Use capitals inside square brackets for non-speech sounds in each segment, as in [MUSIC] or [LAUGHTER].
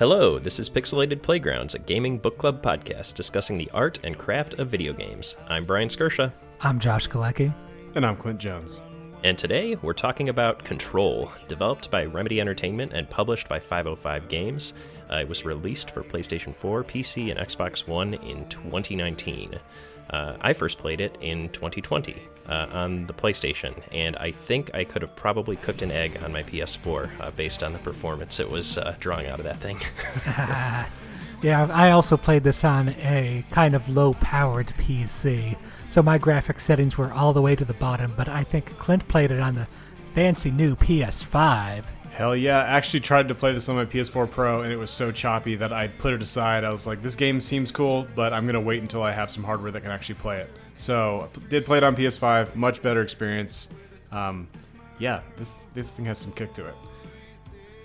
Hello, this is Pixelated Playgrounds, a gaming book club podcast discussing the art and craft of video games. I'm Brian Skirsha. I'm Josh Galecki. And I'm Clint Jones. And today we're talking about Control, developed by Remedy Entertainment and published by 505 Games. Uh, it was released for PlayStation 4, PC, and Xbox One in 2019. Uh, I first played it in 2020 uh, on the PlayStation, and I think I could have probably cooked an egg on my PS4 uh, based on the performance it was uh, drawing out of that thing. [LAUGHS] yeah, I also played this on a kind of low powered PC, so my graphic settings were all the way to the bottom, but I think Clint played it on the fancy new PS5 Hell yeah. I actually tried to play this on my PS4 Pro and it was so choppy that I put it aside. I was like, this game seems cool, but I'm going to wait until I have some hardware that can actually play it. So, I did play it on PS5, much better experience. Um, yeah, this this thing has some kick to it.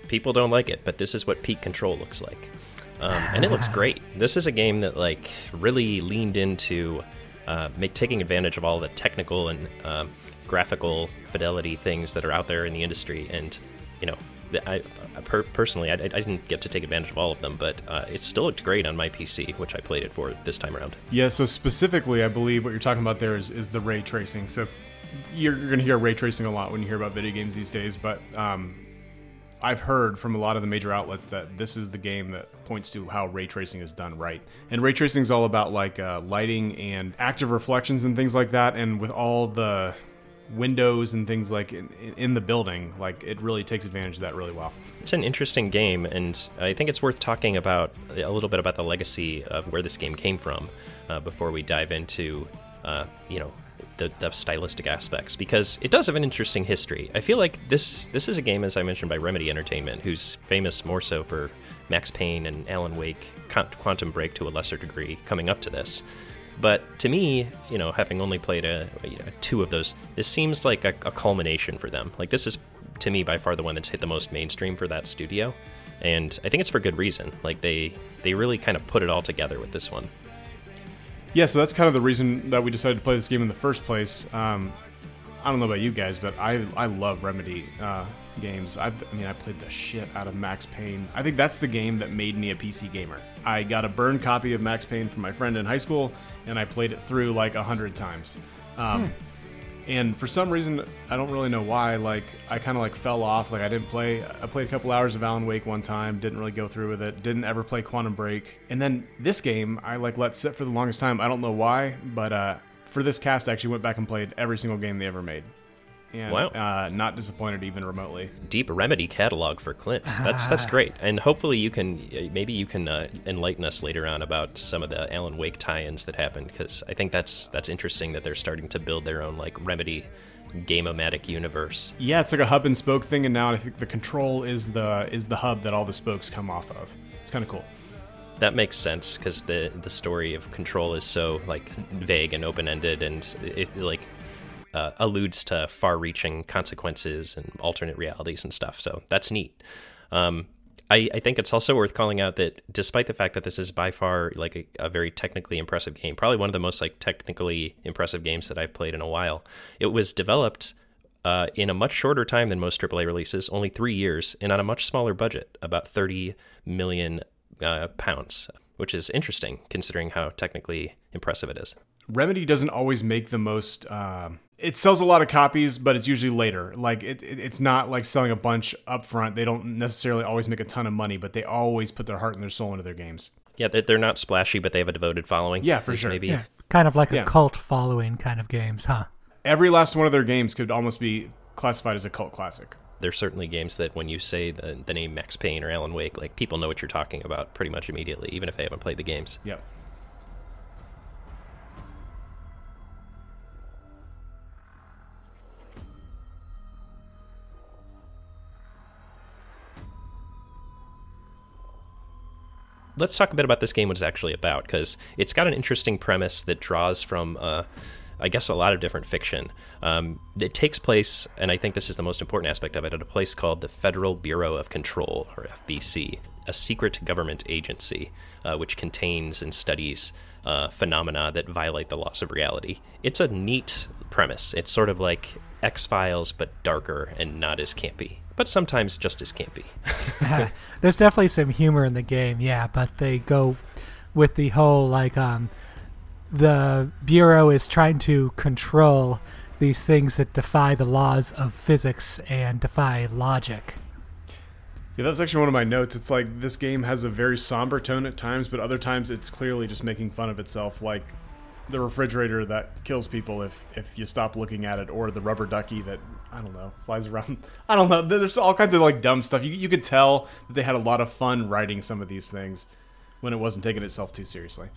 People don't like it, but this is what peak control looks like. Um, and it looks [LAUGHS] great. This is a game that like really leaned into uh, make taking advantage of all the technical and um, graphical fidelity things that are out there in the industry and you know, I, per- personally, I, I, didn't get to take advantage of all of them, but uh, it still looked great on my PC, which I played it for this time around. Yeah, so specifically, I believe what you're talking about there is, is the ray tracing. So you're, you're going to hear ray tracing a lot when you hear about video games these days, but um, I've heard from a lot of the major outlets that this is the game that points to how ray tracing is done right. And ray tracing is all about like uh, lighting and active reflections and things like that. And with all the windows and things like in, in, the building like it really takes advantage of that really well. It's an interesting game and i think it's worth talking about a little bit about the legacy of where this game came from uh, before we dive into uh, you know the, the, stylistic aspects because it does have an interesting history. I feel like this this is a game as i mentioned by remedy entertainment who's famous more so for max payne and alan wake quantum break to a lesser degree coming up to this but to me, you know, having only played a, you know, two of those, this seems like a, a, culmination for them. Like this is to me by far the one that's hit the most mainstream for that studio, and I think it's for good reason. Like they they really kind of put it all together with this one. Yeah, so that's kind of the reason that we decided to play this game in the first place. Um, I don't know about you guys, but I I love Remedy uh, games. I've, I mean, I played the shit out of Max Payne. I think that's the game that made me a PC gamer. I got a burned copy of Max Payne from my friend in high school and I played it through like a hundred times. Um, hmm. And for some reason, I don't really know why. Like I kind of like fell off. Like I didn't play. I played a couple hours of Alan Wake one time. Didn't really go through with it. Didn't ever play Quantum Break. And then this game, I like let sit for the longest time. I don't know why, but uh, for this cast, I actually went back and played every single game they ever made and wow. uh, not disappointed even remotely. Deep remedy catalog for Clint. That's that's [LAUGHS] great, and hopefully you can maybe you can uh, enlighten us later on about some of the Alan Wake tie-ins that happened because I think that's that's interesting that they're starting to build their own like remedy game-o-matic universe. Yeah, it's like a hub and spoke thing, and now I think the control is the is the hub that all the spokes come off of. It's kind of cool. That makes sense because the the story of control is so like vague and open-ended, and it like uh, alludes to far-reaching consequences and alternate realities and stuff. So that's neat. Um, I, I, think it's also worth calling out that despite the fact that this is by far like a, a, very technically impressive game, probably one of the most like technically impressive games that I've played in a while, it was developed uh, in a much shorter time than most AAA releases, only three years, and on a much smaller budget, about 30 million uh, pounds, which is interesting considering how technically impressive it is. Remedy doesn't always make the most. Uh, it sells a lot of copies, but it's usually later. Like it, it, it's not like selling a bunch up front. They don't necessarily always make a ton of money, but they always put their heart and their soul into their games. Yeah, they're not splashy, but they have a devoted following. Yeah, for sure. Maybe yeah. kind of like yeah. a cult following kind of games, huh? Every last one of their games could almost be classified as a cult classic. There's certainly games that when you say the, the name Max Payne or Alan Wake, like people know what you're talking about pretty much immediately, even if they haven't played the games. Yep. let's talk a bit about this game, what it's actually about, because it's got an interesting premise that draws from, uh, I guess, a lot of different fiction. Um, it takes place, and I think this is the most important aspect of it, at a place called the Federal Bureau of Control, or FBC, a secret government agency uh, which contains and studies uh, phenomena that violate the laws of reality. It's a neat premise. It's sort of like X Files, but darker and not as campy but sometimes just as campy. [LAUGHS] There's definitely some humor in the game, yeah, but they go with the whole like um, the bureau is trying to control these things that defy the laws of physics and defy logic. Yeah, that's actually one of my notes. It's like this game has a very somber tone at times, but other times it's clearly just making fun of itself, like the refrigerator that kills people if if you stop looking at it, or the rubber ducky that I don't know flies around. [LAUGHS] I don't know. There's all kinds of like dumb stuff. You you could tell that they had a lot of fun writing some of these things when it wasn't taking itself too seriously.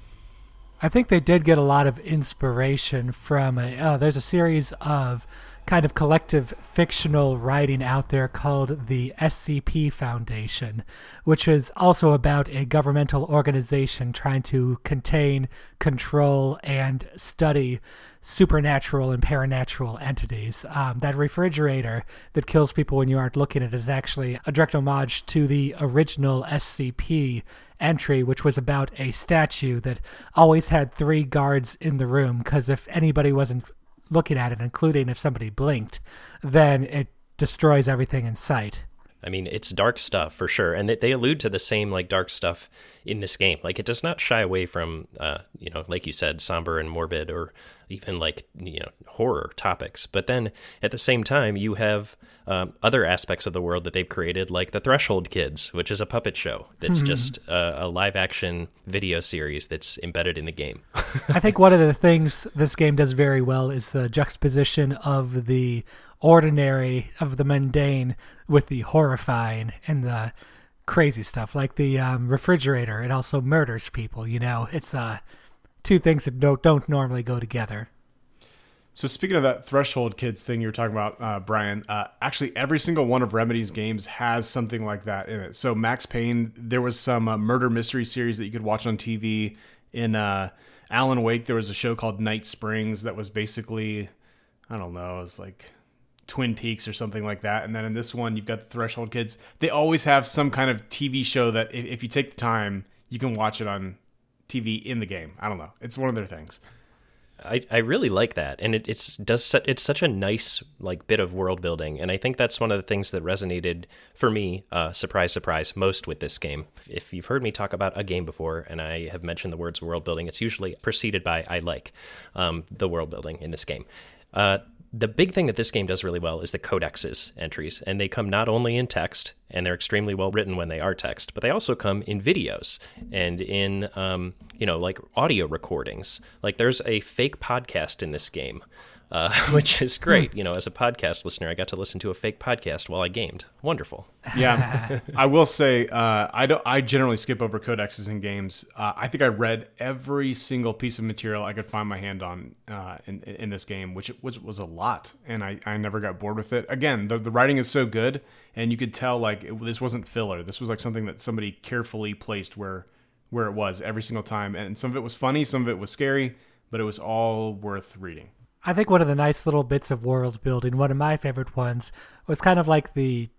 I think they did get a lot of inspiration from a. Uh, there's a series of kind of collective fictional writing out there called the SCP Foundation, which is also about a governmental organization trying to contain, control, and study supernatural and paranatural entities. Um, that refrigerator that kills people when you aren't looking at it is actually a direct homage to the original SCP entry, which was about a statue that always had three guards in the room because if anybody wasn't looking at it, including if somebody blinked, then it destroys everything in sight. I mean, it's dark stuff for sure, and they allude to the same like dark stuff in this game. Like, it does not shy away from, uh, you know, like you said, somber and morbid, or even like you know horror topics. But then at the same time, you have um, other aspects of the world that they've created, like the Threshold Kids, which is a puppet show that's mm-hmm. just a, a live action video series that's embedded in the game. [LAUGHS] I think one of the things this game does very well is the juxtaposition of the ordinary, of the mundane, with the horrifying and the crazy stuff. Like the um, refrigerator, it also murders people. You know, it's uh, two things that don't don't normally go together. So speaking of that threshold kids thing you were talking about, uh, Brian, uh, actually every single one of Remedy's games has something like that in it. So Max Payne, there was some uh, murder mystery series that you could watch on TV. In uh, Alan Wake, there was a show called Night Springs that was basically, I don't know, it was like Twin Peaks or something like that. And then in this one, you've got the Threshold Kids. They always have some kind of TV show that if, if you take the time, you can watch it on TV in the game. I don't know. It's one of their things. I, I really like that, and it, it's does it's such a nice like bit of world building, and I think that's one of the things that resonated for me. Uh, surprise, surprise, most with this game. If you've heard me talk about a game before, and I have mentioned the words world building, it's usually preceded by I like um, the world building in this game. Uh, the big thing that this game does really well is the codexes entries, and they come not only in text, and they're extremely well written when they are text, but they also come in videos and in, um, you know, like audio recordings. Like there's a fake podcast in this game uh, [LAUGHS] which is great. You know, as a podcast listener, I got to listen to a fake podcast while I gamed. Wonderful. Yeah, I will say uh, I don't. I generally skip over codexes in games. Uh, I think I read every single piece of material I could find my hand on uh, in, in this game, which which was a lot, and I, I never got bored with it. Again, the the writing is so good, and you could tell like it, this wasn't filler. This was like something that somebody carefully placed where where it was every single time, and some of it was funny, some of it was scary, but it was all worth reading. I think one of the nice little bits of world building, one of my favorite ones, was kind of like the,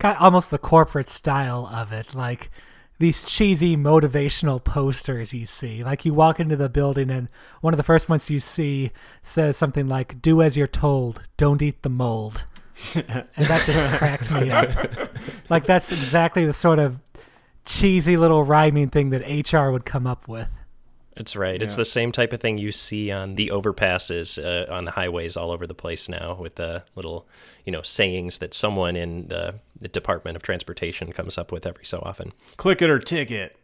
kind almost the corporate style of it, like these cheesy motivational posters you see. Like you walk into the building and one of the first ones you see says something like "Do as you're told, don't eat the mold," [LAUGHS] and that just cracked me up. Like that's exactly the sort of cheesy little rhyming thing that HR would come up with. It's right. Yeah. It's the same type of thing you see on the overpasses uh, on the highways all over the place now, with the little, you know, sayings that someone in the, the Department of Transportation comes up with every so often. Click it or ticket.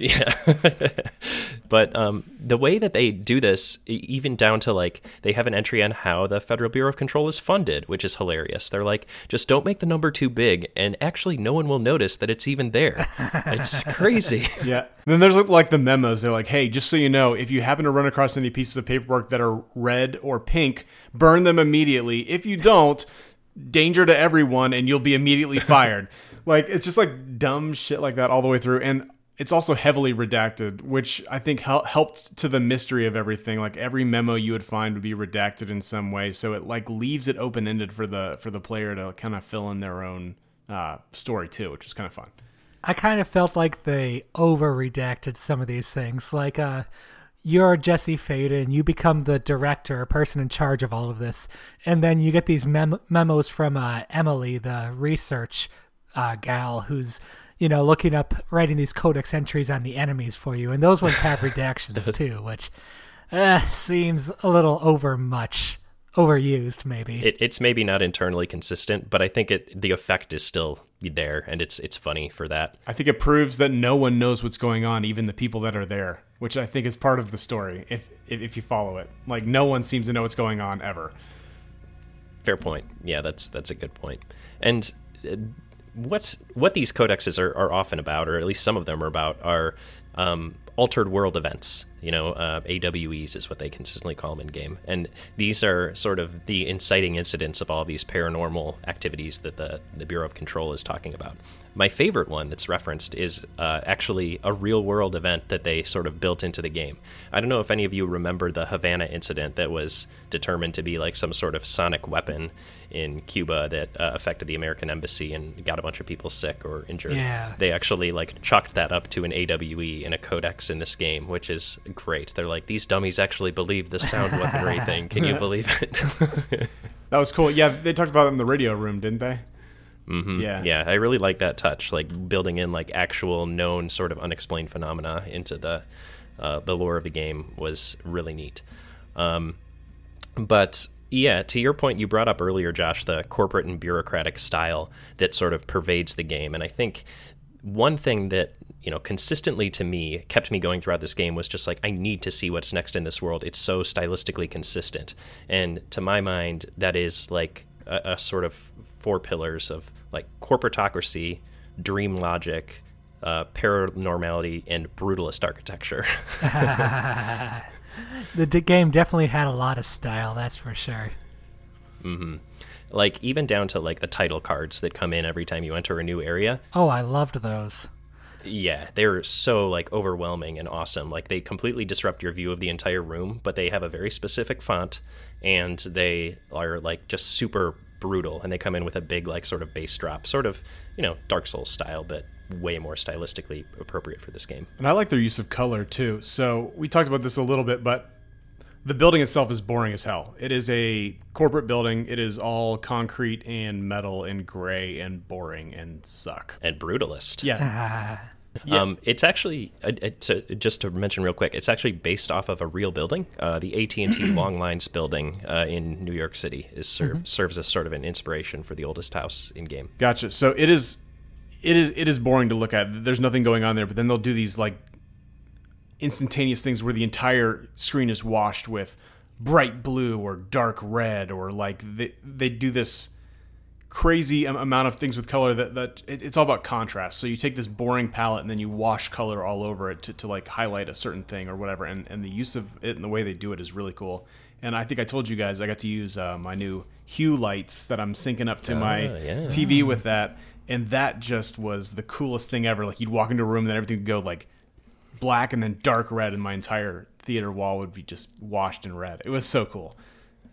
Yeah. [LAUGHS] but um, the way that they do this, even down to like, they have an entry on how the Federal Bureau of Control is funded, which is hilarious. They're like, just don't make the number too big, and actually, no one will notice that it's even there. it's [LAUGHS] crazy. Yeah. And then there's like the memos. They're like, hey, just so you know, if you happen to run across any pieces of paperwork that are red or pink, burn them immediately. If you don't, danger to everyone and you'll be immediately fired. [LAUGHS] like it's just like dumb shit like that all the way through. And it's also heavily redacted, which I think hel- helped to the mystery of everything. Like every memo you would find would be redacted in some way, so it like leaves it open ended for the for the player to kind of fill in their own uh, story too, which is kind of fun. I kind of felt like they over redacted some of these things. Like, uh, you're Jesse Faden, you become the director, person in charge of all of this, and then you get these mem- memos from uh, Emily, the research uh, gal, who's you know looking up, writing these codex entries on the enemies for you, and those ones have [LAUGHS] redactions too, which uh, seems a little over much, overused maybe. It, it's maybe not internally consistent, but I think it the effect is still there, and it's it's funny for that. I think it proves that no one knows what's going on, even the people that are there, which I think is part of the story. If if, if you follow it, like no one seems to know what's going on ever. Fair point. Yeah, that's that's a good. And uh, what's what these codexes are, are often about, or at least some of them are about, are um, altered world events. You know, uh, AWEs is what they consistently call them in game, and these are sort of the inciting incidents of all these paranormal activities that the the Bureau of Control is talking about. My favorite one that's referenced is uh, actually a real world event that they sort of built into the game. I don't know if any of you remember the Havana incident that was determined to be like some sort of sonic weapon in Cuba that uh, affected the American embassy and got a bunch of people sick or injured. Yeah. They actually like chalked that up to an AWE in a codex in this game, which is great. They're like, these dummies actually believe the sound weaponry [LAUGHS] thing. Can you believe it? [LAUGHS] That was cool. Yeah, they talked about it in the radio room, didn't they? Mm-hmm. Yeah. yeah, I really like that touch, like building in like actual known sort of unexplained phenomena into the uh, the lore of the game was really neat. Um, but yeah, to your point, you brought up earlier, Josh, the corporate and bureaucratic style that sort of pervades the game, and I think one thing that you know consistently to me kept me going throughout this game was just like I need to see what's next in this world. It's so stylistically consistent, and to my mind, that is like a, a sort of four pillars of like corporatocracy, dream logic, uh, paranormality, and brutalist architecture. [LAUGHS] [LAUGHS] the d- game definitely had a lot of style, that's for sure. like even down to like the title cards that come in every time you enter a new area. Oh, I loved those. Yeah, they're so like overwhelming and awesome. Like they completely disrupt your view of the entire room, but they have a very specific font and they are like just super brutal and they come in with a big like sort of bass drop, sort of, you know, Dark Souls style, but way more stylistically appropriate for this game. And I like their use of color too. So we talked about this a little bit, but the building itself is boring as hell. It is a corporate building. It is all concrete and metal and gray and boring and suck. And brutalist. Yeah. Um, it's actually uh, it's uh just to mention real quick. It's actually based off of a real building. Uh, the AT and T [CLEARS THROAT] Long Lines building uh, in New York City is ser- serves as sort of an inspiration for the oldest house in game. Gotcha. So it is it is it is boring to look at. There's nothing going on there, but then they'll do these like instantaneous things where the entire screen is washed with bright blue or dark red or like they they do this crazy amount of things with color that that it, it's all about contrast. So you take this boring palette and then you wash color all over it to, to like highlight a certain thing or whatever. And and the use of it and the way they do it is really cool. And I think I told you guys I got to use uh, my new hue lights that I'm syncing up to my yeah. TV with that, and that just was the coolest thing ever. Like you'd walk into a room and then everything would go like black and then dark red, and my entire theater wall would be just washed in red. It was so cool.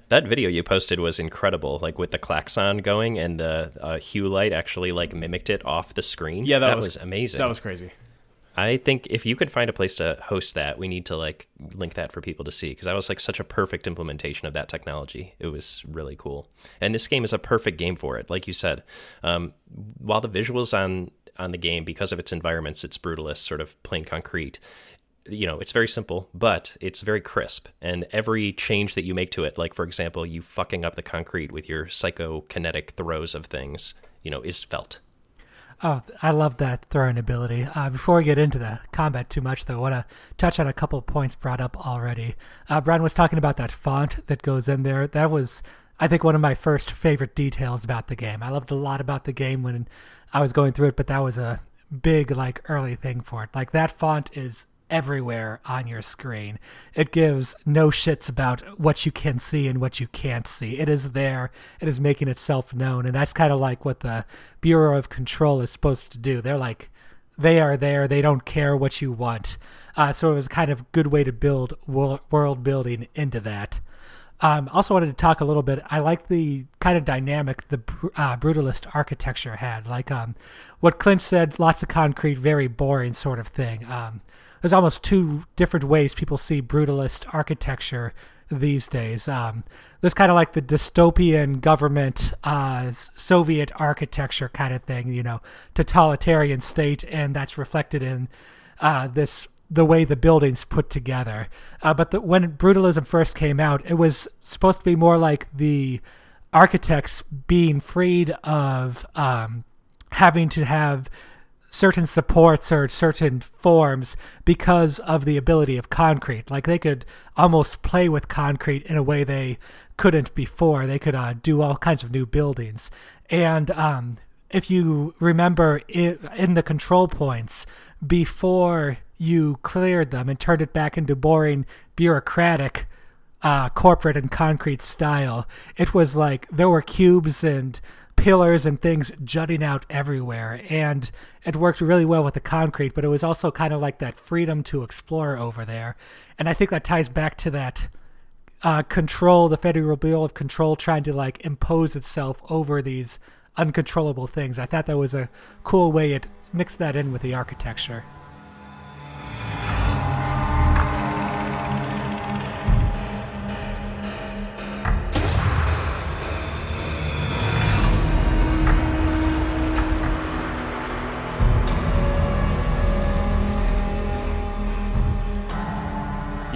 That video you posted was incredible, like with the klaxon going and the uh, hue light actually like mimicked it off the screen. Yeah, that, was, amazing. That was crazy. I think if you could find a place to host that, we need to like link that for people to see because that was like such a perfect implementation of that technology. It was really cool, and this game is a perfect game for it. Like you said, um, while the visuals on on the game because of its environments, it's brutalist, sort of plain concrete. You know, it's very simple, but it's very crisp, and every change that you make to it, like for example, you fucking up the concrete with your psychokinetic throws of things, you know, is felt. Oh, I love that throwing ability. Uh, before we get into the combat too much, though, I want to touch on a couple points brought up already. Uh, Brian was talking about that font that goes in there. That was, I think, one of my first favorite details about the game. I loved a lot about the game when I was going through it, but that was a big, like, early thing for it. Like, that font is everywhere on your screen. It gives no shits about what you can see and what you can't see. It is there. It is making itself known, and that's kind of like what the Bureau of Control is supposed to do. They're like, they are there. They don't care what you want. Uh, so it was kind of good way to build wor- world building into that. Um, also wanted to talk a little bit. I like the kind of dynamic the uh, brutalist architecture had. Like um, what Clint said, lots of concrete, very boring sort of thing. Um, there's almost two different ways people see brutalist architecture these days. Um, there's kind of like the dystopian government, uh, Soviet architecture kind of thing, you know, totalitarian state, and that's reflected in uh, this the way the buildings put together. Uh, but the, when brutalism first came out, it was supposed to be more like the architects being freed of um, having to have certain supports or certain forms because of the ability of concrete. Like they could almost play with concrete in a way they couldn't before. They could uh, do all kinds of new buildings. And um, if you remember it, in the control points, before you cleared them and turned it back into boring bureaucratic uh, corporate and concrete style, it was like there were cubes and pillars and things jutting out everywhere. And it worked really well with the concrete, but it was also kind of like that freedom to explore over there. And I think that ties back to that uh, control, the Federal Bureau of Control trying to like impose itself over these uncontrollable things. I thought that was a cool way it mixed that in with the architecture.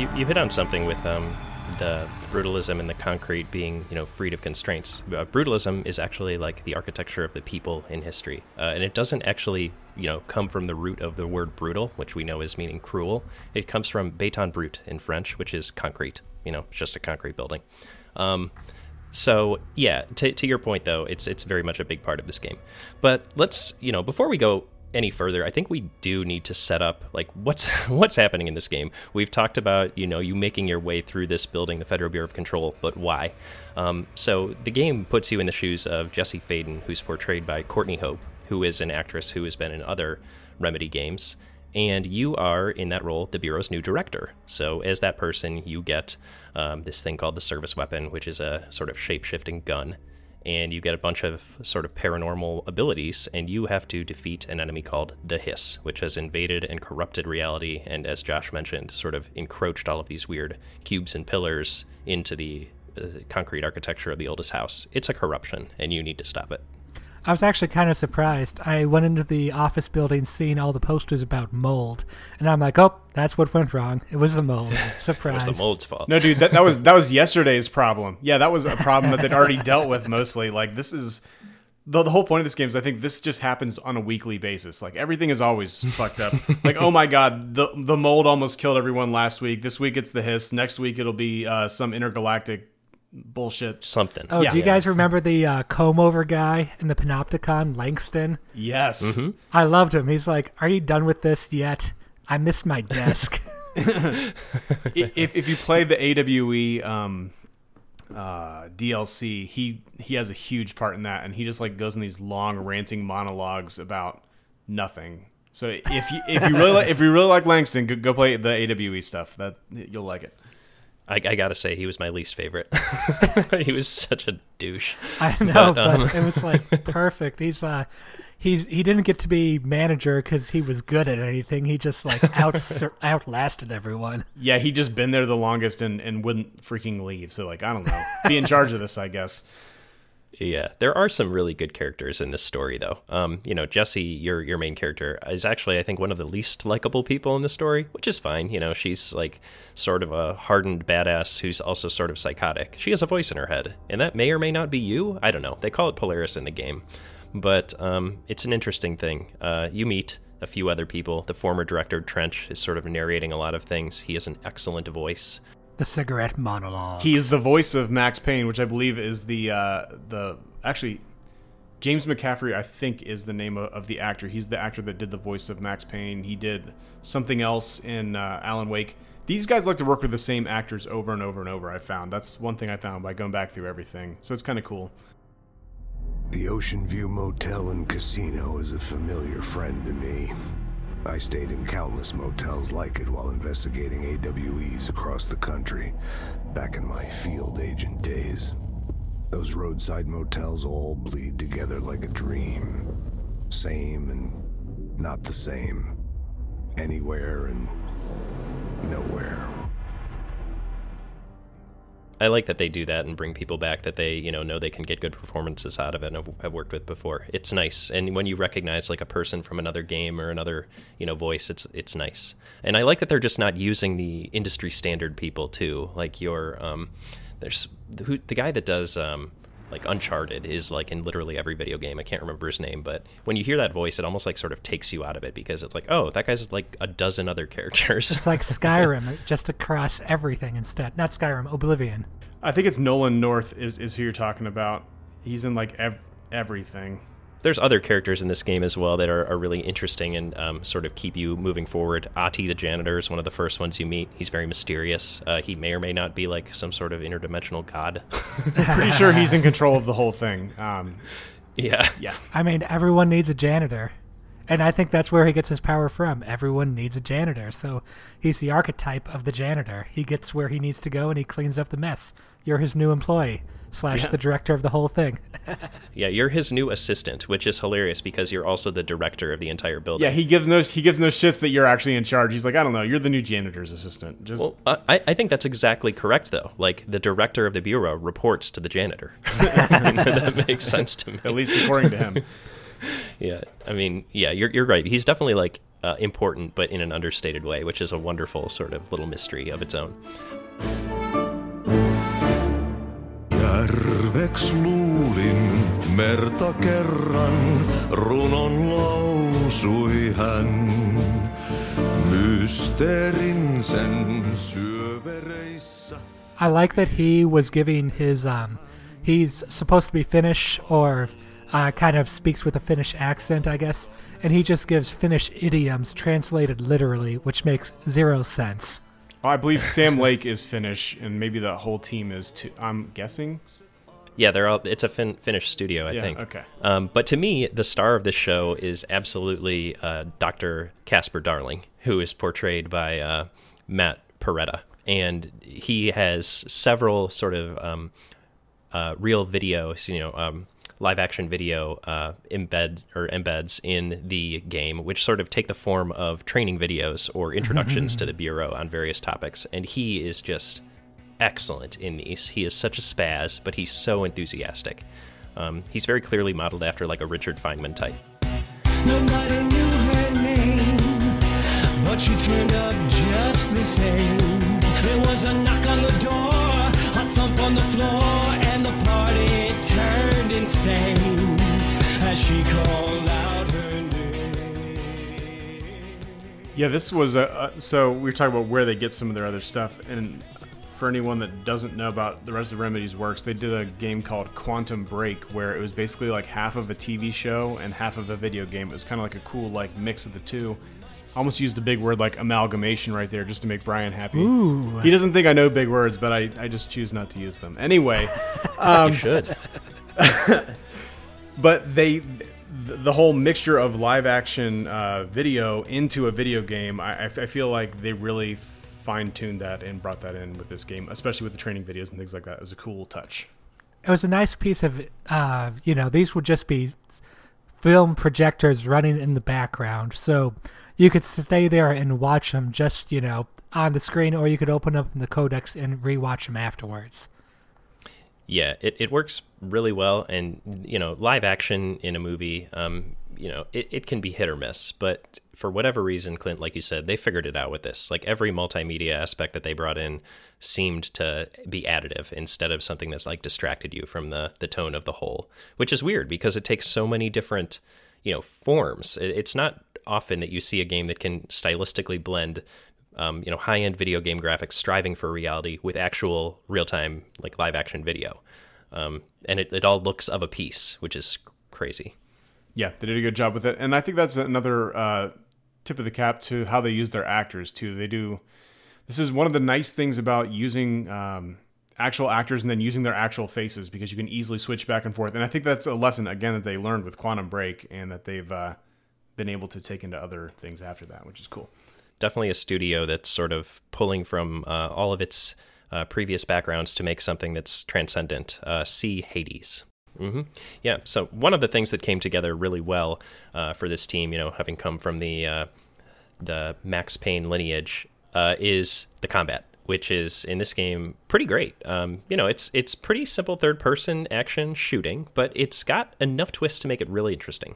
You, you hit on something with um, the brutalism and the concrete being, you know, freed of constraints. Uh, brutalism is actually like the architecture of the people in history, uh, and it doesn't actually, you know, come from the root of the word brutal, which we know is meaning cruel. It comes from béton brut in French, which is concrete. You know, just a concrete building. Um, so yeah, to, to your point though, it's it's very much a big part of this game. But let's you know before we go any further, I think we do need to set up like what's [LAUGHS] what's happening in this game. We've talked about you know you making your way through this building, the Federal Bureau of Control, but why? Um, so the game puts you in the shoes of Jesse Faden, who's portrayed by Courtney Hope, who is an actress who has been in other Remedy games, and you are in that role the bureau's new director. So as that person, you get um, this thing called the service weapon, which is a sort of shape shifting gun and you get a bunch of sort of paranormal abilities, and you have to defeat an enemy called the Hiss, which has invaded and corrupted reality, and as Josh mentioned, sort of encroached all of these weird cubes and pillars into the uh, concrete architecture of the oldest house. It's a corruption, and you need to stop it. I was actually kind of surprised. I went into the office building seeing all the posters about mold, and I'm like, "Oh, that's what went wrong. It was the mold." [LAUGHS] Surprise. it was the mold's fault. No, dude, that, that was that was [LAUGHS] yesterday's problem. Yeah, that was a problem that they'd already dealt with mostly. Like this is the, the whole point of this game is I think this just happens on a weekly basis. Like everything is always fucked up. [LAUGHS] Like oh my god, the the mold almost killed everyone last week. This week it's the hiss. Next week it'll be uh, some intergalactic bullshit. Something. Oh, Yeah. do you guys remember the uh, comb over guy in the Panopticon, Langston? Yes. I loved him. He's like, "Are you done with this yet? I missed my desk." [LAUGHS] [LAUGHS] If if you play the AWE um, uh, DLC, he he has a huge part in that, and he just like goes in these long ranting monologues about nothing. So if you if you really like, if you really like Langston, go, go play the AWE stuff. That you'll like it. I, I gotta say, he was my least favorite. [LAUGHS] he was such a douche. I know, But, but, um, it was like [LAUGHS] perfect. He's uh, he's he didn't get to be manager because he was good at anything. He just like [LAUGHS] out outlasted everyone. Yeah, he just been there the longest and and wouldn't freaking leave. So like I don't know, be in charge of this, I guess. Yeah, there are some really good characters in this story, though. Um, you know, Jesse, your your main character, is actually I think one of the least likable people in the story, which is fine. You know, she's like sort of a hardened badass who's also sort of psychotic. She has a voice in her head, and that may or may not be you. I don't know. They call it Polaris in the game, but um, it's an interesting thing. Uh, you meet a few other people. The former director Trench is sort of narrating a lot of things. He has an excellent voice. The cigarette monologue. He is the voice of Max Payne, which I believe is the uh, the actually James McCaffrey. I think is the name of, of the actor. He's the actor that did the voice of Max Payne. He did something else in uh, Alan Wake. These guys like to work with the same actors over and over and over. I found that's one thing I found by going back through everything. So it's kind of cool. The Ocean View Motel and Casino is a familiar friend to me. I stayed in countless motels like it while investigating AWEs across the country, back in my field agent days. Those roadside motels all bleed together like a dream. Same and not the same. anywhere and nowhere. I like that they do that and bring people back that they, you know, know they can get good performances out of it and have, have worked with before. It's nice, and when you recognize like a person from another game or another, you know, voice, it's it's nice. And I like that they're just not using the industry standard people too. Like your, um, there's who the guy that does um, like Uncharted is like in literally every video game. I can't remember his name, but when you hear that voice, it almost like sort of takes you out of it because it's like, oh, that guy's like a dozen other [LAUGHS] characters. It's like Skyrim, just across everything instead. Not Skyrim, Oblivion. I think it's Nolan North is, is who you're talking about. He's in like ev- everything. There's other characters in this game as well that are, are really interesting and um, sort of keep you moving forward. Ahti the janitor, is one of the first ones you meet. He's very mysterious. Uh, he may or may not be like some sort of interdimensional god. [LAUGHS] Pretty sure he's in control of the whole thing. Um, yeah. yeah. I mean, everyone needs a janitor. And I think that's where he gets his power from. Everyone needs a janitor. So he's the archetype of the janitor. He gets where he needs to go and he cleans up the mess. You're his new employee slash Yeah. the director of the whole thing. [LAUGHS] Yeah, you're his new assistant, which is hilarious because you're also the director of the entire building. Yeah, he gives no he gives no shits that you're actually in charge. He's like, I don't know, you're the new janitor's assistant. Just Well, I, I think that's exactly correct, though. Like, the director of the bureau reports to the janitor. [LAUGHS] that makes sense to me. at least according to him. [LAUGHS] Yeah, I mean, yeah, you're, you're right. He's definitely, like, uh, important, but in an understated way, which is a wonderful sort of little mystery of its own. Merta kerran, runon lausui hän. Mysteerin sen syövereissä. I like that he was giving his um he's supposed to be Finnish or uh, kind of speaks with a Finnish accent, I guess, and he just gives Finnish idioms translated literally, which makes zero sense. I believe Sam Lake is Finnish, and maybe the whole team is too. I'm guessing. Yeah, they're all. It's a fin- Finnish studio, I Yeah, think. okay. Um, but to me, the star of this show is absolutely uh, Dr. Casper Darling, who is portrayed by uh, Matt Porretta, and he has several sort of um, uh, real videos, you know, um, live action video uh, embed or embeds in the game, which sort of take the form of training videos or introductions to the bureau on various topics. And he is just excellent in these. He is such a spaz, but he's so enthusiastic. Um, he's very clearly modeled after like a Richard Feynman type. Nobody knew her name, but she turned up just the same. There was a knock on the door, insane as she called out her name. Yeah, this was a. Uh, so we were talking about where they get some of their other stuff, and for anyone that doesn't know about the rest of Remedy's works, they did a game called Quantum Break, where it was basically like half of a TV show and half of a video game. It was kind of like a cool like mix of the two. Almost used a big word like amalgamation right there just to make Brian happy. Ooh. He doesn't think I know big words, but I, I just choose not to use them. Anyway, [LAUGHS] you should. [LAUGHS] but they the, whole mixture of live action uh, video into a video game I feel like they really fine-tuned that and brought that in with this game especially with the training videos and things like that it was a cool touch It was a nice piece of uh, you know, these would just be film projectors running in the background. So you could stay there and watch them just, you know, on the screen or you could open up the codex and rewatch them afterwards. Yeah, it, it works really well. And, you know, live action in a movie, um, you know, it, it can be hit or miss. But for whatever reason, Clint, like you said, they figured it out with this. Like every multimedia aspect that they brought in seemed to be additive instead of something that's like distracted you from the, the tone of the whole, which is weird because it takes so many different, you know, forms. It, it's not often that you see a game that can stylistically blend um, you know, high-end video game graphics striving for reality with actual real-time, like live-action video, um, and it, it all looks of a piece, which is crazy. yeah they did a good job with it. And i think that's another uh, tip of the cap to how they use their actors too. They do this is one of the nice things about using um, actual actors and then using their actual faces because you can easily switch back and forth. And i think that's a lesson again that they learned with quantum break and that they've uh, been able to take into other things after that which is cool Definitely a studio that's sort of pulling from uh, all of its uh, previous backgrounds to make something that's transcendent. Uh, see Hades. hmm Yeah. So one of the things that came together really well uh, for this team, you know, having come from the uh, the Max Payne lineage uh, is the combat, which is in this game pretty great. Um, you know, it's it's pretty simple third person action shooting, but it's got enough twists to make it really interesting.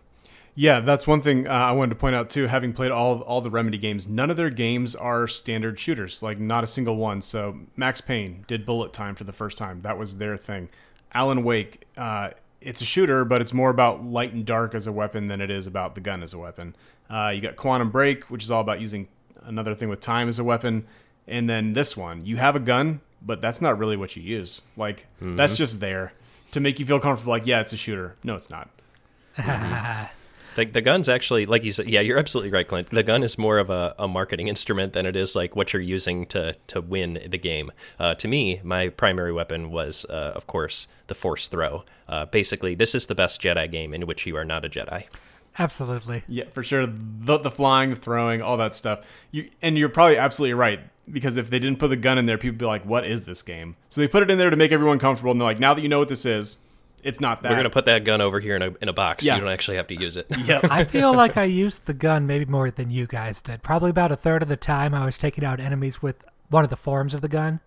Yeah, that's one thing uh, I wanted to point out too. Having played all all the Remedy games, none of their games are standard shooters. Like not a single one. So Max Payne did bullet time for the first time. That was their thing. Alan Wake, uh, it's a shooter, but it's more about light and dark as a weapon than it is about the gun as a weapon. Uh, you got Quantum Break, which is all about using another thing with time as a weapon, and then this one, you have a gun, but that's not really what you use. Like that's just there to make you feel comfortable. Like yeah, it's a shooter. No, it's not. [LAUGHS] [LAUGHS] The, the gun's actually, like you said, yeah, you're absolutely right, Clint. The gun is more of a, a marketing instrument than it is like what you're using to to win the game. Uh, to me, my primary weapon was, uh, of course, the Force Throw. Uh, basically, this is the best Jedi game in which you are not a Jedi. Absolutely. Yeah, for sure. The, the flying, the throwing, all that stuff. You and you're probably absolutely right because if they didn't put the gun in there, people would be like, "What is this game?" So they put it in there to make everyone comfortable, and they're like, "Now that you know what this is, it's not that." We're gonna put that gun over here in a in a box. Yeah. You don't actually have to use it. [LAUGHS] Yep. I feel like I used the gun maybe more than you guys did. Probably about a third of the time I was taking out enemies with one of the forms of the gun.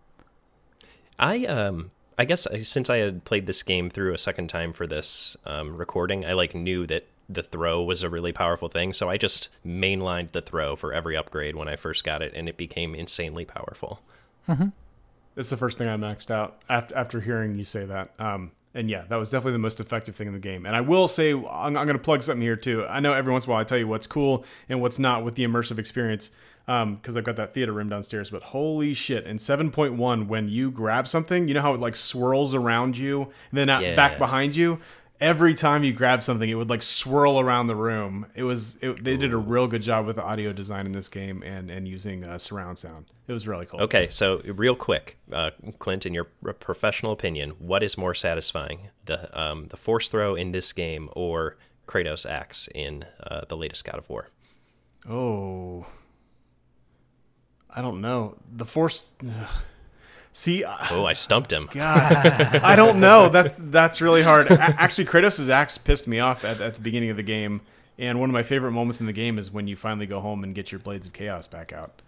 I um I guess since I had played this game through a second time for this um, recording, I like knew that the throw was a really powerful thing, so I just mainlined the throw for every upgrade when I first got it, and it became insanely powerful. That's the first thing I maxed out after after hearing you say that. Um, and yeah, that was definitely the most effective thing in the game. And I will say, I'm, I'm going to plug something here too. I know every once in a while I tell you what's cool and what's not with the immersive experience because I've got that theater room downstairs. But holy shit! In 7.1, when you grab something, you know how it like swirls around you and then out, Yeah. back behind you. Every time you grab something, it would like swirl around the room. It was it, they did a real good job with the audio design in this game and and using uh, surround sound. It was really cool. Okay, so real quick, uh, Clint, in your professional opinion, what is more satisfying, the um, the force throw in this game or Kratos' axe in uh, the latest God of War? Oh, I don't know. The force. ugh. See, I- Oh, I stumped him. God, I don't know. That's that's really hard. Actually, Kratos' axe pissed me off at, at the beginning of the game, and one of my favorite moments in the game is when you finally go home and get your blades of chaos back out.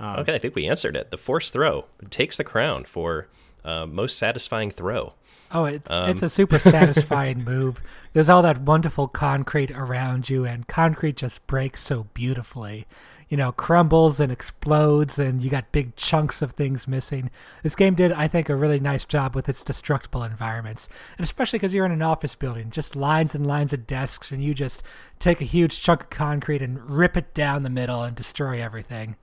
Okay, I think we answered it. The force throw takes the crown for uh, most satisfying throw. Oh, it's it's a super satisfying [LAUGHS] move. There's all that wonderful concrete around you, and concrete just breaks so beautifully. You know, crumbles and explodes, and you got big chunks of things missing. This game did, I think, a really nice job with its destructible environments, and especially because you're in an office building, just lines and lines of desks, and you just take a huge chunk of concrete and rip it down the middle and destroy everything,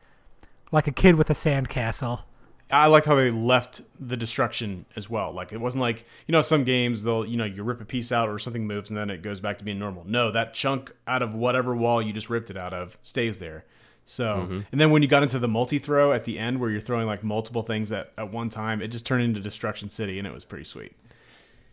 like a kid with a sandcastle. I liked how they left the destruction as well. Like it wasn't like you know some games they'll you know you rip a piece out or something moves and then it goes back to being normal. No, that chunk out of whatever wall you just ripped it out of stays there. So mm-hmm. and then when you got into the multi throw at the end where you're throwing like multiple things at, at one time, it just turned into Destruction City and it was pretty sweet.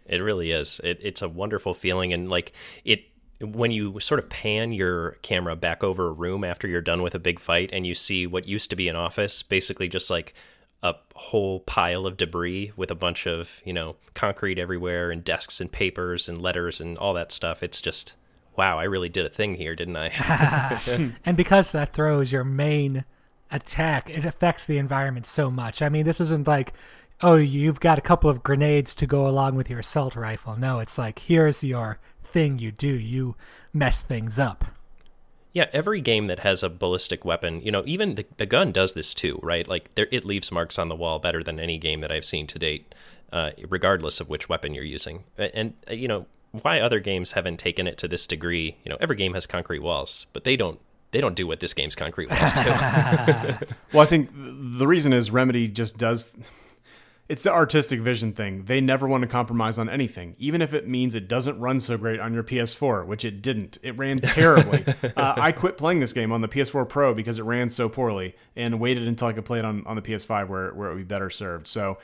It really is. It, it's a wonderful feeling, and like it when you sort of pan your camera back over a room after you're done with a big fight, and you see what used to be an office, basically just like a whole pile of debris with a bunch of you know concrete everywhere and desks and papers and letters and all that stuff. It's just wow, I really did a thing here, didn't I? [LAUGHS] [LAUGHS] And because that throw is your main attack, it affects the environment so much. I mean, this isn't like, oh, you've got a couple of grenades to go along with your assault rifle. No, it's like, here's your thing you do. You mess things up. Yeah, every game that has a ballistic weapon, you know, even the, the gun does this too, right? Like there, it leaves marks on the wall better than any game that I've seen to date, uh, regardless of which weapon you're using. A- And uh, you know why other games haven't taken it to this degree. You know, every game has concrete walls, but they don't. They don't do what this game's concrete walls do. [LAUGHS] Well, I think the reason is Remedy just does. It's the artistic vision thing. They never want to compromise on anything, even if it means it doesn't run so great on your PS4, which it didn't. It ran [LAUGHS] terribly. uh, I quit playing this game on the PS4 Pro because it ran so poorly, and waited until I could play it on, on the PS5 where where it would be better served. So,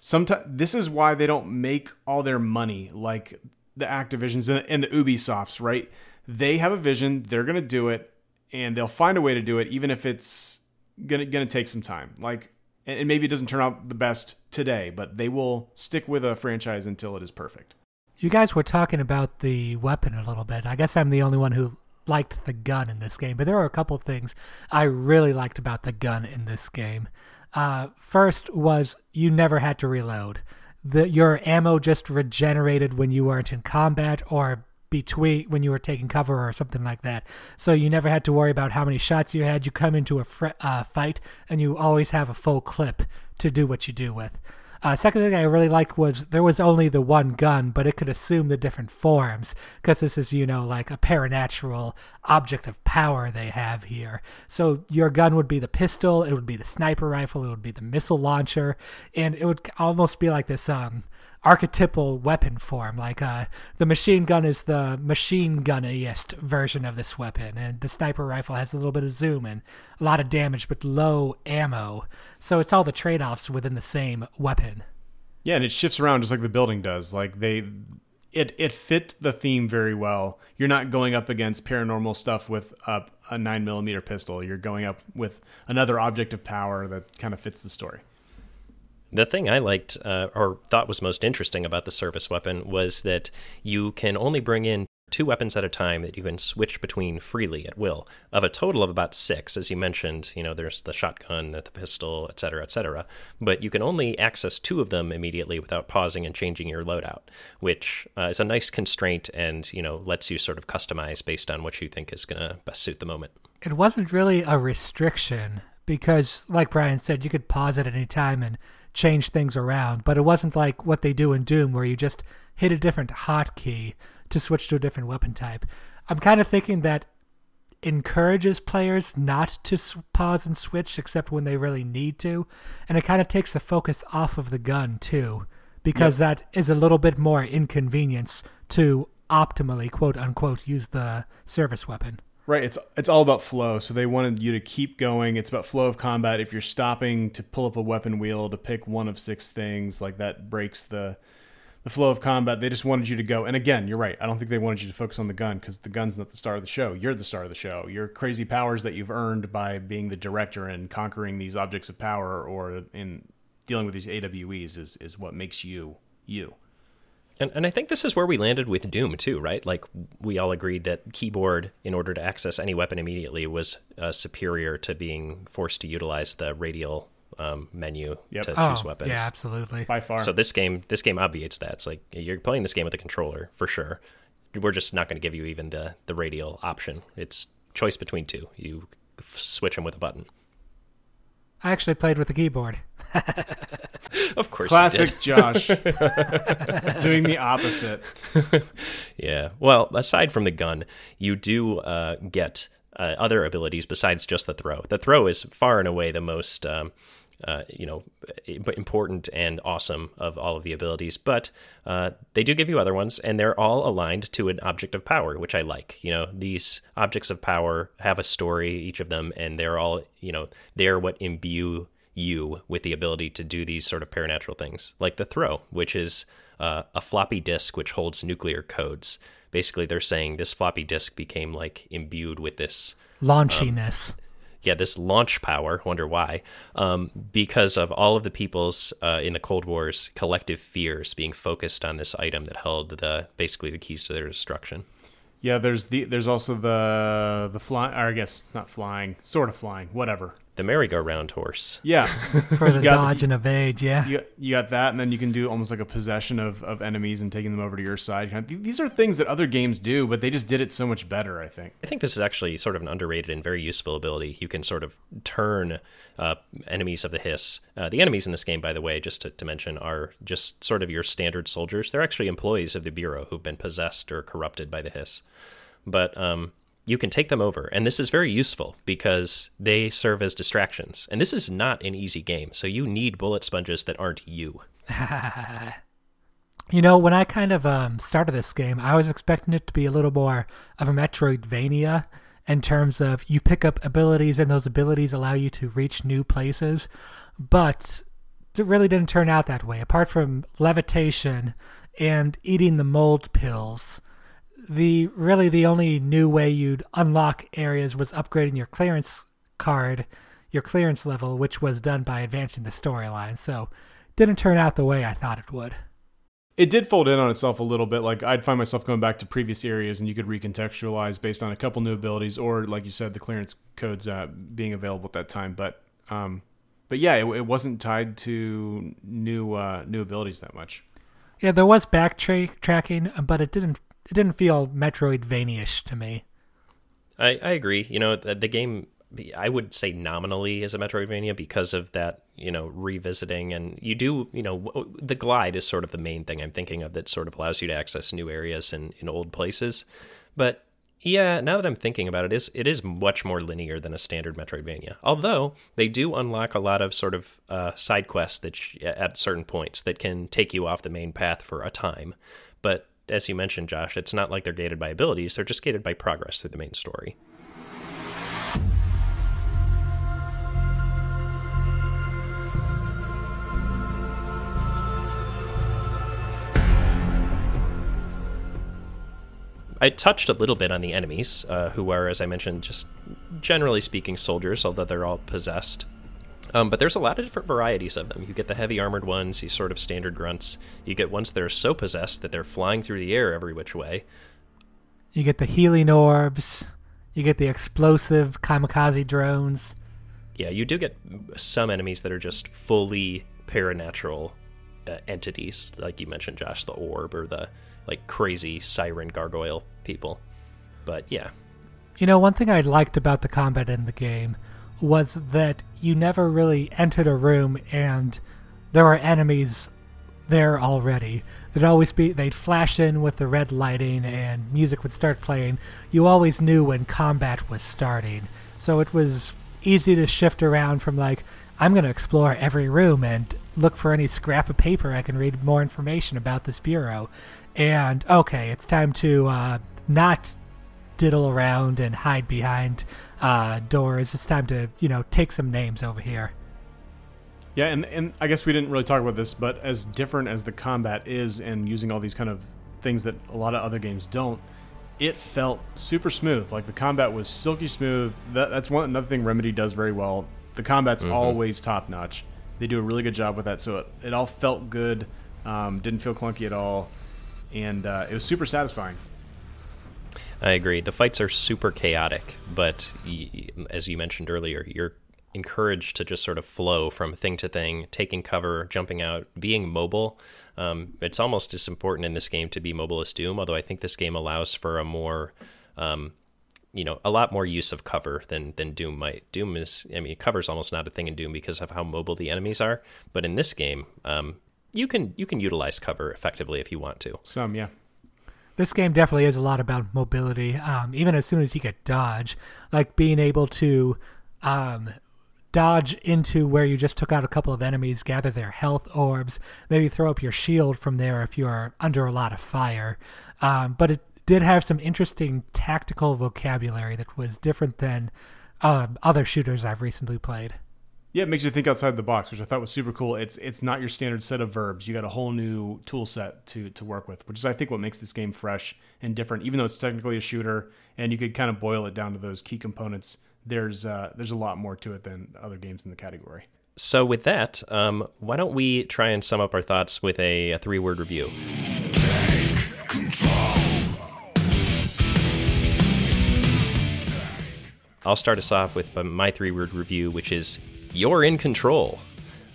sometimes this is why they don't make all their money like the Activisions and, and the Ubisofts, right? They have a vision, they're gonna do it, and they'll find a way to do it, even if it's gonna gonna take some time. Like, and, maybe it doesn't turn out the best today, but they will stick with a franchise until it is perfect. You guys were talking about the weapon a little bit. I guess I'm the only one who liked the gun in this game, but there are a couple things I really liked about the gun in this game. Uh, first was you never had to reload. The, your ammo just regenerated when you weren't in combat or between when you were taking cover or something like that. So you never had to worry about how many shots you had. You come into a fr- uh, fight and you always have a full clip to do what you do with. Uh, second thing I really liked was there was only the one gun, but it could assume the different forms because this is, you know, like a paranatural object of power they have here. So your gun would be the pistol, it would be the sniper rifle, it would be the missile launcher, and it would almost be like this um, archetypal weapon form. Like uh, the machine gun is the machine gunniest version of this weapon, and the sniper rifle has a little bit of zoom and a lot of damage, but low ammo. So it's all the trade offs within the same weapon. Yeah, and it shifts around just like the building does. Like they, it it fit the theme very well. You're not going up against paranormal stuff with a, a nine millimeter pistol. You're going up with another object of power that kind of fits the story. The thing I liked uh, or thought was most interesting about the service weapon was that you can only bring in two weapons at a time that you can switch between freely at will. Of a total of about six as you mentioned you know there's the shotgun the pistol etc etc but you can only access two of them immediately without pausing and changing your loadout which uh, is a nice constraint and you know lets you sort of customize based on what you think is going to best suit the moment. It wasn't really a restriction because, like Brian said, you could pause at any time and change things around, but it wasn't like what they do in Doom where you just hit a different hotkey to switch to a different weapon type. I'm kind of thinking that encourages players not to pause and switch except when they really need to, and it kind of takes the focus off of the gun too, because that is a little bit more inconvenience to optimally quote unquote use the service weapon. Right, it's it's all about flow. So they wanted you to keep going. It's about flow of combat. If you're stopping to pull up a weapon wheel to pick one of six things, like that breaks the the flow of combat. They just wanted you to go. And again, you're right. I don't think they wanted you to focus on the gun because the gun's not the star of the show. You're the star of the show. Your crazy powers that you've earned by being the director and conquering these objects of power, or in dealing with these AWEs, is is what makes you you. And, and I think this is where we landed with Doom too, right? Like we all agreed that keyboard, in order to access any weapon immediately, was uh, superior to being forced to utilize the radial um, menu Yep. to Oh, choose weapons. yeah, absolutely. By far. So this game, this game obviates that. It's like you're playing this game with a controller for sure. We're just not going to give you even the the radial option. It's choice between two. You f- switch them with a button. I actually played with the keyboard. [LAUGHS] Of course, Classic. Josh [LAUGHS] doing the opposite. Yeah. Well, aside from the gun, you do uh, get uh, other abilities besides just the throw. The throw is far and away the most, um, uh, you know, important and awesome of all of the abilities. But uh, they do give you other ones, and they're all aligned to an object of power, which I like. You know, these objects of power have a story, each of them, and they're all, you know, they're what imbue you with the ability to do these sort of paranatural things, like the throw, which is uh, a floppy disk which holds nuclear codes. Basically, they're saying this floppy disk became like imbued with this, Launchiness. yeah, this launch power. Wonder why? Um, because of all of the people's uh, in the Cold War's collective fears being focused on this item that held the basically the keys to their destruction. Yeah, there's the there's also the the flying. Or I guess it's not flying, sort of flying, whatever. The merry-go-round horse. Yeah, [LAUGHS] for the got- dodge and evade, yeah. you, you got that, and then you can do almost like a possession of, of enemies and taking them over to your side. These are things that other games do, but they just did it so much better. I think. I think this is actually sort of an underrated and very useful ability. You can sort of turn uh, enemies of the hiss. Uh, the enemies in this game, by the way, just to, to mention, are just sort of your standard soldiers. They're actually employees of the Bureau who've been possessed or corrupted by the hiss. But um, you can take them over, and this is very useful because they serve as distractions. And this is not an easy game, so you need bullet sponges that aren't you. [LAUGHS] You know, when I kind of um, started this game, I was expecting it to be a little more of a Metroidvania in terms of you pick up abilities and those abilities allow you to reach new places. But it really didn't turn out that way. Apart from levitation and eating the mold pills, the really the only new way you'd unlock areas was upgrading your clearance card, your clearance level, which was done by advancing the storyline. So, didn't turn out the way I thought it would. It did fold in on itself a little bit. Like I'd find myself going back to previous areas, and you could recontextualize based on a couple new abilities, or like you said, the clearance codes uh, being available at that time. But um, but yeah, it, it wasn't tied to new uh, new abilities that much. Yeah, there was backtracking, but it didn't it didn't feel Metroidvania-ish to me. I, I agree. You know, the, the game I would say nominally is a Metroidvania because of that, you know, revisiting and you do, you know, the glide is sort of the main thing I'm thinking of that sort of allows you to access new areas in, in old places. But yeah, now that I'm thinking about it, it is it is much more linear than a standard Metroidvania. Although they do unlock a lot of sort of uh, side quests that sh- at certain points that can take you off the main path for a time. But as you mentioned, Josh, it's not like they're gated by abilities; they're just gated by progress through the main story. I touched a little bit on the enemies, uh, who are, as I mentioned, just generally speaking soldiers, although they're all possessed. Um, but there's a lot of different varieties of them. You get the heavy armored ones, these sort of standard grunts. You get ones that are so possessed that they're flying through the air every which way. You get the healing orbs. You get the explosive kamikaze drones. Yeah, you do get some enemies that are just fully paranatural uh, entities, like you mentioned, Josh, the orb or the like crazy siren gargoyle people. But yeah. You know, one thing I liked about the combat in the game was that you never really entered a room and there were enemies there already. There'd always be they'd flash in with the red lighting and music would start playing. You always knew when combat was starting. So it was easy to shift around from like I'm going to explore every room and look for any scrap of paper I can read more information about this bureau and okay, it's time to uh, not diddle around and hide behind uh, doors. It's time to you know take some names over here. Yeah, and and I guess we didn't really talk about this, but as different as the combat is, and using all these kind of things that a lot of other games don't, it felt super smooth. Like the combat was silky smooth. That, that's one another thing Remedy does very well. The combat's mm-hmm. always top notch. They do a really good job with that, so it, it all felt good. Um, didn't feel clunky at all and uh, it was super satisfying. I agree. The fights are super chaotic, but as you mentioned earlier, you're encouraged to just sort of flow from thing to thing, taking cover, jumping out, being mobile. Um, it's almost as important in this game to be mobile as Doom, although I think this game allows for a more, um, you know, a lot more use of cover than than Doom might. Doom is, I mean, cover is almost not a thing in Doom because of how mobile the enemies are. But in this game, um, you can you can utilize cover effectively if you want to. Some, yeah. This game definitely is a lot about mobility. Um, even as soon as you get dodge, like being able to um, dodge into where you just took out a couple of enemies, gather their health orbs, maybe throw up your shield from there if you are under a lot of fire. Um, but it did have some interesting tactical vocabulary that was different than uh, other shooters I've recently played. Yeah, it makes you think outside the box, which I thought was super cool. It's it's not your standard set of verbs. You got a whole new tool set to to work with, which is I think what makes this game fresh and different. Even though it's technically a shooter, and you could kind of boil it down to those key components. There's uh, there's a lot more to it than other games in the category. So with that, um, why don't we try and sum up our thoughts with a, a three word review? Take control. I'll start us off with my three word review, which is you're in Control.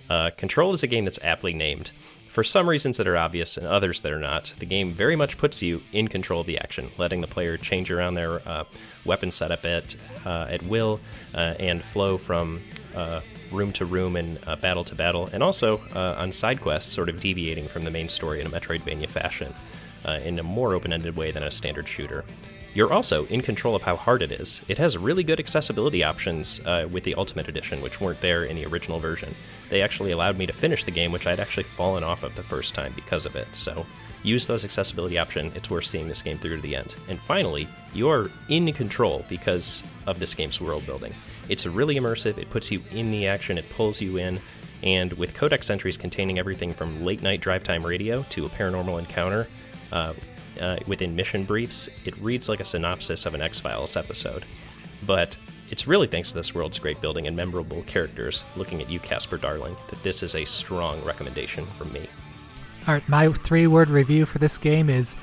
Uh, Control is a game that's aptly named. For some reasons that are obvious and others that are not, the game very much puts you in control of the action, letting the player change around their uh, weapon setup at, uh, at will uh, and flow from uh, room to room and uh, battle to battle, and also on side quests, sort of deviating from the main story in a Metroidvania fashion in a more open ended way than a standard shooter. You're also in control of how hard it is. It has really good accessibility options uh, with the Ultimate Edition, which weren't there in the original version. They actually allowed me to finish the game, which I'd actually fallen off of the first time because of it. So use those accessibility options. It's worth seeing this game through to the end. And finally, you're in control because of this game's world building. It's really immersive. It puts you in the action. It pulls you in. And with codex entries containing everything from late night drive time radio to a paranormal encounter, uh, uh, within mission briefs, it reads like a synopsis of an X Files episode. But it's really thanks to this world's great building and memorable characters, looking at you, Casper Darling, that this is a strong recommendation from me. All right, my three word review for this game is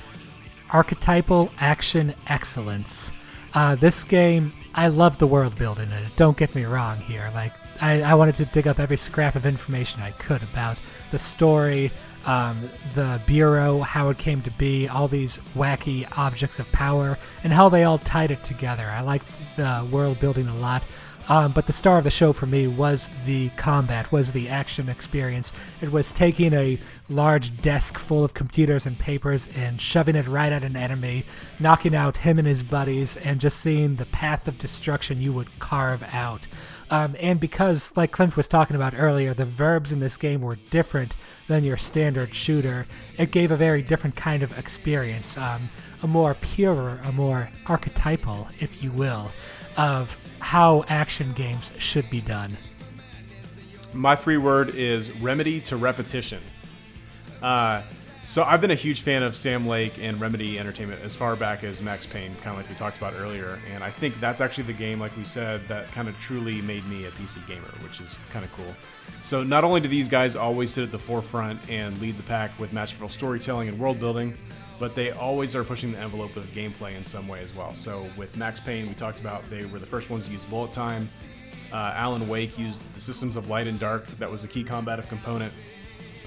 archetypal action excellence. Uh, this game, I love the world building in it. Don't get me wrong here. Like, I, I wanted to dig up every scrap of information I could about the story, um, the Bureau, how it came to be, all these wacky objects of power, and how they all tied it together. I like the world building a lot. Um, but the star of the show for me was the combat, was the action experience. It was taking a large desk full of computers and papers and shoving it right at an enemy, knocking out him and his buddies, and just seeing the path of destruction you would carve out. Um, and because, like Clint was talking about earlier, the verbs in this game were different than your standard shooter, it gave a very different kind of experience. Um, a more pure, a more archetypal, if you will, of how action games should be done. My three word is remedy to repetition. Uh, so I've been a huge fan of Sam Lake and Remedy Entertainment as far back as Max Payne, kind of like we talked about earlier. And I think that's actually the game, like we said, that kind of truly made me a PC gamer, which is kind of cool. So not only do these guys always sit at the forefront and lead the pack with masterful storytelling and world building, but they always are pushing the envelope with gameplay in some way as well. So with Max Payne, we talked about they were the first ones to use bullet time. Uh, Alan Wake used the systems of light and dark. That was a key combative component.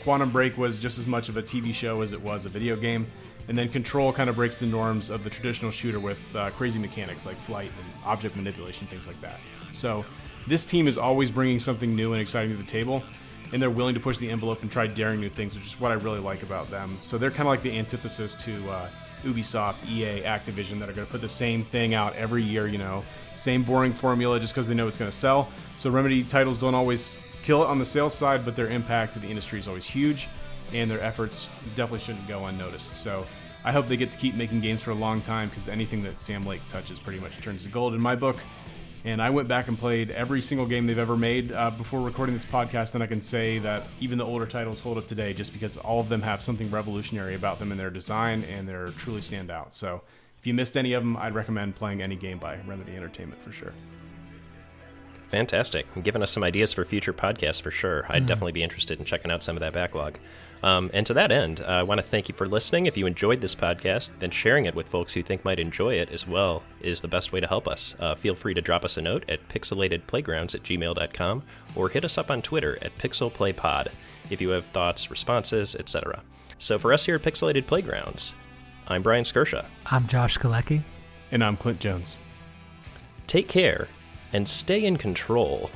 Quantum Break was just as much of a TV show as it was a video game. And then Control kind of breaks the norms of the traditional shooter with uh, crazy mechanics like flight and object manipulation, things like that. So this team is always bringing something new and exciting to the table and they're willing to push the envelope and try daring new things, which is what I really like about them. So they're kind of like the antithesis to uh, Ubisoft, EA, Activision that are going to put the same thing out every year, you know, same boring formula just because they know it's going to sell. So Remedy titles don't always kill it on the sales side, but their impact to the industry is always huge, and their efforts definitely shouldn't go unnoticed. So I hope they get to keep making games for a long time because anything that Sam Lake touches pretty much turns to gold in my book. And I went back and played every single game they've ever made uh, before recording this podcast, and I can say that even the older titles hold up today just because all of them have something revolutionary about them in their design and they're truly stand out. So if you missed any of them, I'd recommend playing any game by Remedy Entertainment for sure. Fantastic. And giving us some ideas for future podcasts for sure. I'd definitely be interested in checking out some of that backlog. Um, and to that end, uh, I want to thank you for listening. If you enjoyed this podcast, then sharing it with folks who think might enjoy it as well is the best way to help us. Uh, feel free to drop us a note at pixelatedplaygrounds at gmail.com or hit us up on Twitter at pixelplaypod if you have thoughts, responses, etc. So for us here at Pixelated Playgrounds, I'm Brian Skirsha. I'm Josh Galecki. And I'm Clint Jones. Take care and stay in control.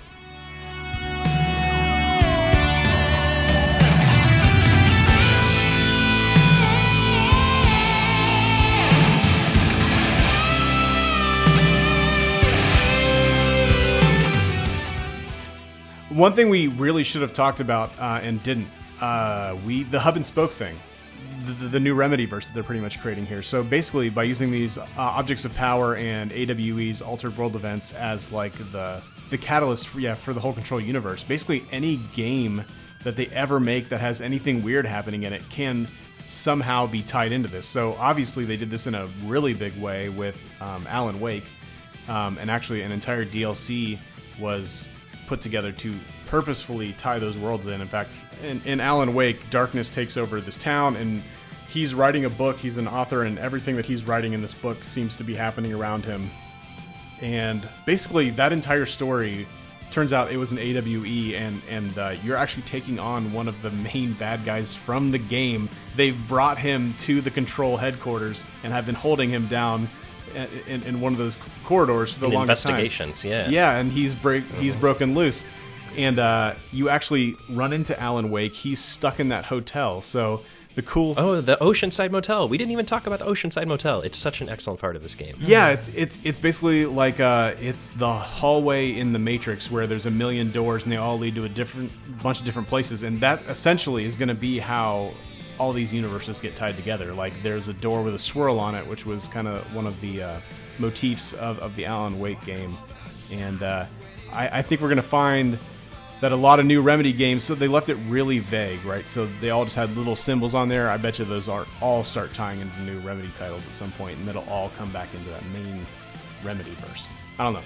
One thing we really should have talked about uh, and didn't, uh, we the hub and spoke thing, the, the, new remedy verse that they're pretty much creating here. So basically, by using these uh, objects of power and AWE's altered world events as like the the catalyst, for, yeah, for the whole control universe. Basically, any game that they ever make that has anything weird happening in it can somehow be tied into this. So obviously, they did this in a really big way with um, Alan Wake, um, and actually, an entire DLC was put together to purposefully tie those worlds in. In fact, in, in Alan Wake, darkness takes over this town, and he's writing a book. He's an author, and everything that he's writing in this book seems to be happening around him. And basically, that entire story turns out it was an AWE, and and uh, you're actually taking on one of the main bad guys from the game. They've brought him to the control headquarters and have been holding him down in, in one of those corridors for the In longest time. investigations, yeah. Yeah, and he's break he's broken loose, and uh, you actually run into Alan Wake. He's stuck in that hotel. So the cool. Oh, the Oceanside Motel. We didn't even talk about the Oceanside Motel. It's such an excellent part of this game. Yeah, it's it's it's basically like uh, it's the hallway in the Matrix where there's a million doors and they all lead to a different bunch of different places, and that essentially is going to be how all these universes get tied together. Like there's a door with a swirl on it, which was kind of one of the uh, motifs of, of the Alan Wake game, and uh, I, I think we're going to find that a lot of new Remedy games, so they left it really vague, right? So they all just had little symbols on there. I bet you those are all start tying into new Remedy titles at some point, and it'll all come back into that main Remedy verse. I don't know.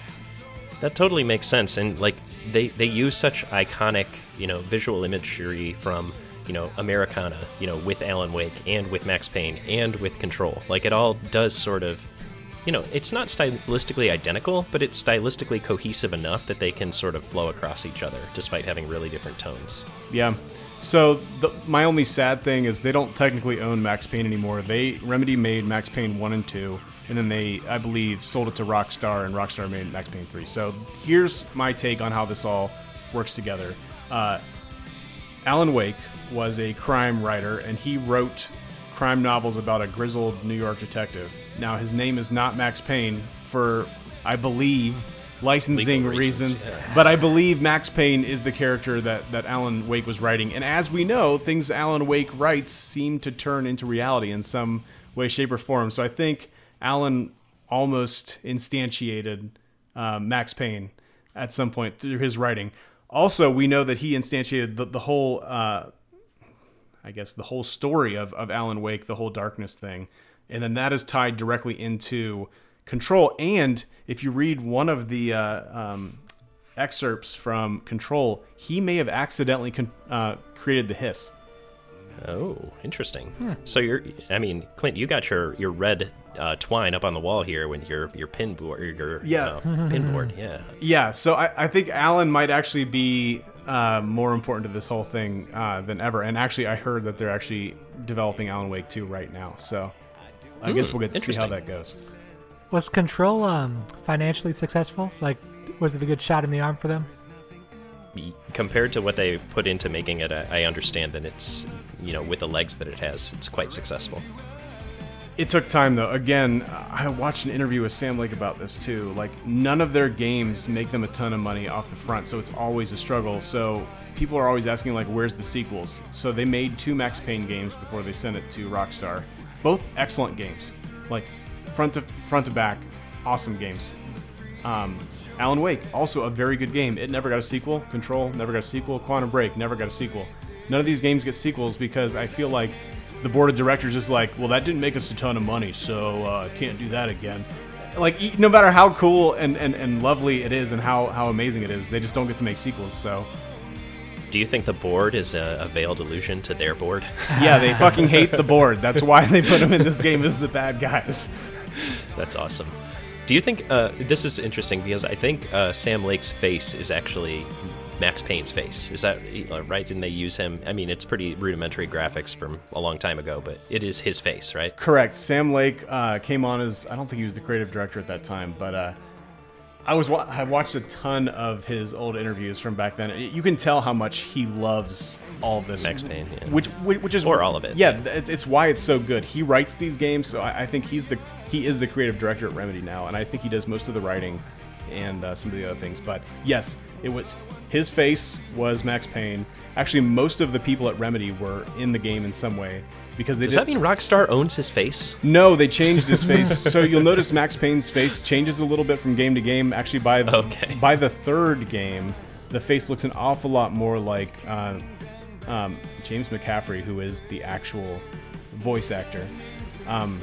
That totally makes sense, and like they they use such iconic, you know, visual imagery from you know, Americana, you know, with Alan Wake and with Max Payne and with Control. Like it all does sort of, you know, it's not stylistically identical, but it's stylistically cohesive enough that they can sort of flow across each other, despite having really different tones. Yeah. So the, my only sad thing is they don't technically own Max Payne anymore. They Remedy made Max Payne one and two, and then they, I believe, sold it to Rockstar, and Rockstar made Max Payne three. So here's my take on how this all works together. Uh, Alan Wake was a crime writer, and he wrote crime novels about a grizzled New York detective. Now his name is not Max Payne for, I believe, licensing Legal reasons, reasons, yeah. but I believe Max Payne is the character that, that Alan Wake was writing. And as we know, things Alan Wake writes seem to turn into reality in some way, shape, or form. So I think Alan almost instantiated uh, Max Payne at some point through his writing. Also, we know that he instantiated the, the whole, uh, I guess, the whole story of, of Alan Wake, the whole darkness thing. And then that is tied directly into Control. And if you read one of the uh, um, excerpts from Control, he may have accidentally con- uh, created the hiss. Oh, interesting. So you're, I mean, Clint, you got your your red uh, twine up on the wall here with your your pin board, your Yeah. uh, pin board, yeah. Yeah, so I, I think Alan might actually be uh, more important to this whole thing uh, than ever. And actually, I heard that they're actually developing Alan Wake 2 right now. So I guess we'll get to see how that goes. Was Control um, financially successful? Like, was it a good shot in the arm for them? Compared to what they put into making it, I I understand that it's, you know, with the legs that it has, it's quite successful. It took time though. Again, I watched an interview with Sam Lake about this too. Like none of their games make them a ton of money off the front, so it's always a struggle. So people are always asking like, "Where's the sequels?" So they made two Max Payne games before they sent it to Rockstar. Both excellent games, like front to front to back, awesome games. Um, Alan Wake, also a very good game. It never got a sequel. Control never got a sequel. Quantum Break never got a sequel. None of these games get sequels because I feel like the board of directors is like, well, that didn't make us a ton of money, so uh, can't do that again. Like, no matter how cool and, and, and lovely it is and how, how amazing it is, they just don't get to make sequels. So, Do you think the board is a, a veiled allusion to their board? [LAUGHS] yeah, they fucking hate the board. That's why they put them in this game as the bad guys. That's awesome. Do you think uh, this is interesting because I think uh, Sam Lake's face is actually Max Payne's face? Is that uh, right? Didn't they use him? I mean, it's pretty rudimentary graphics from a long time ago, but it is his face, right? Correct. Sam Lake uh, came on as I don't think he was the creative director at that time, but uh, I was wa- I watched a ton of his old interviews from back then. You can tell how much he loves all this Max Payne, yeah. which which which is Or all of it. Yeah, it's, it's why it's so good. He writes these games, so I, I think he's the he is the creative director at Remedy now, and I think he does most of the writing and uh, some of the other things. But yes, it was his face was Max Payne. Actually, most of the people at Remedy were in the game in some way because they Does did, that mean Rockstar owns his face? no, they changed his face. [LAUGHS] so you'll notice Max Payne's face changes a little bit from game to game. Actually, by the, Okay. by the third game, the face looks an awful lot more like uh, um, James McCaffrey, who is the actual voice actor. Um,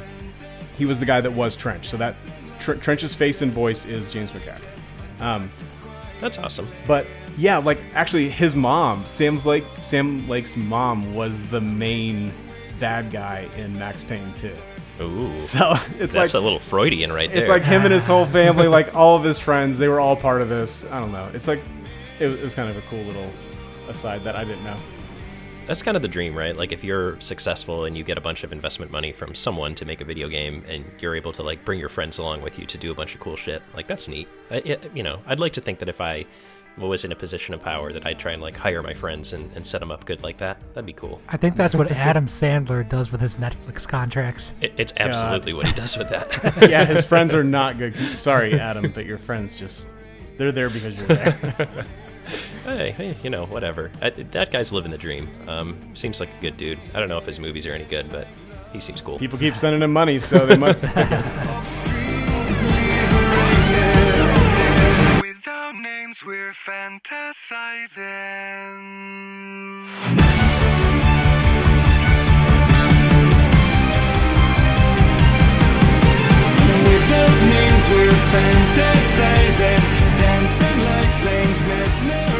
he was the guy that was Trench. So that Tr- Trench's face and voice is James McCaffrey. Um, That's awesome. but yeah, like actually, his mom, Sam's Lake, Sam Lake's mom, was the main bad guy in Max Payne 2. Ooh, [LAUGHS] So it's that's like a little Freudian right there. it's like him and his whole [LAUGHS] family, like all of his friends, they were all part of this. I don't know. It's like it was, kind of a cool little aside that I didn't know. that's kind of the dream, right? Like if you're successful and you get a bunch of investment money from someone to make a video game, and you're able to like bring your friends along with you to do a bunch of cool shit, like that's neat. I, you know, I'd like to think that if I was in a position of power, that I'd try and like hire my friends and, and set them up good like that. That'd be cool. I think that's what Adam Sandler does with his Netflix contracts. It, it's absolutely what he does with that. [LAUGHS] Yeah, his friends are not good. Sorry, Adam, but your friends just they're there because you're there. [LAUGHS] hey, hey, you know, whatever. I, that guy's living the dream. Um, seems like a good dude. I don't know if his movies are any good, but he seems cool. People keep sending him money, so they must. [LAUGHS] Without names, we're fantasizing. Names, we're fantasizing. Dancing like flames, mesmerizing.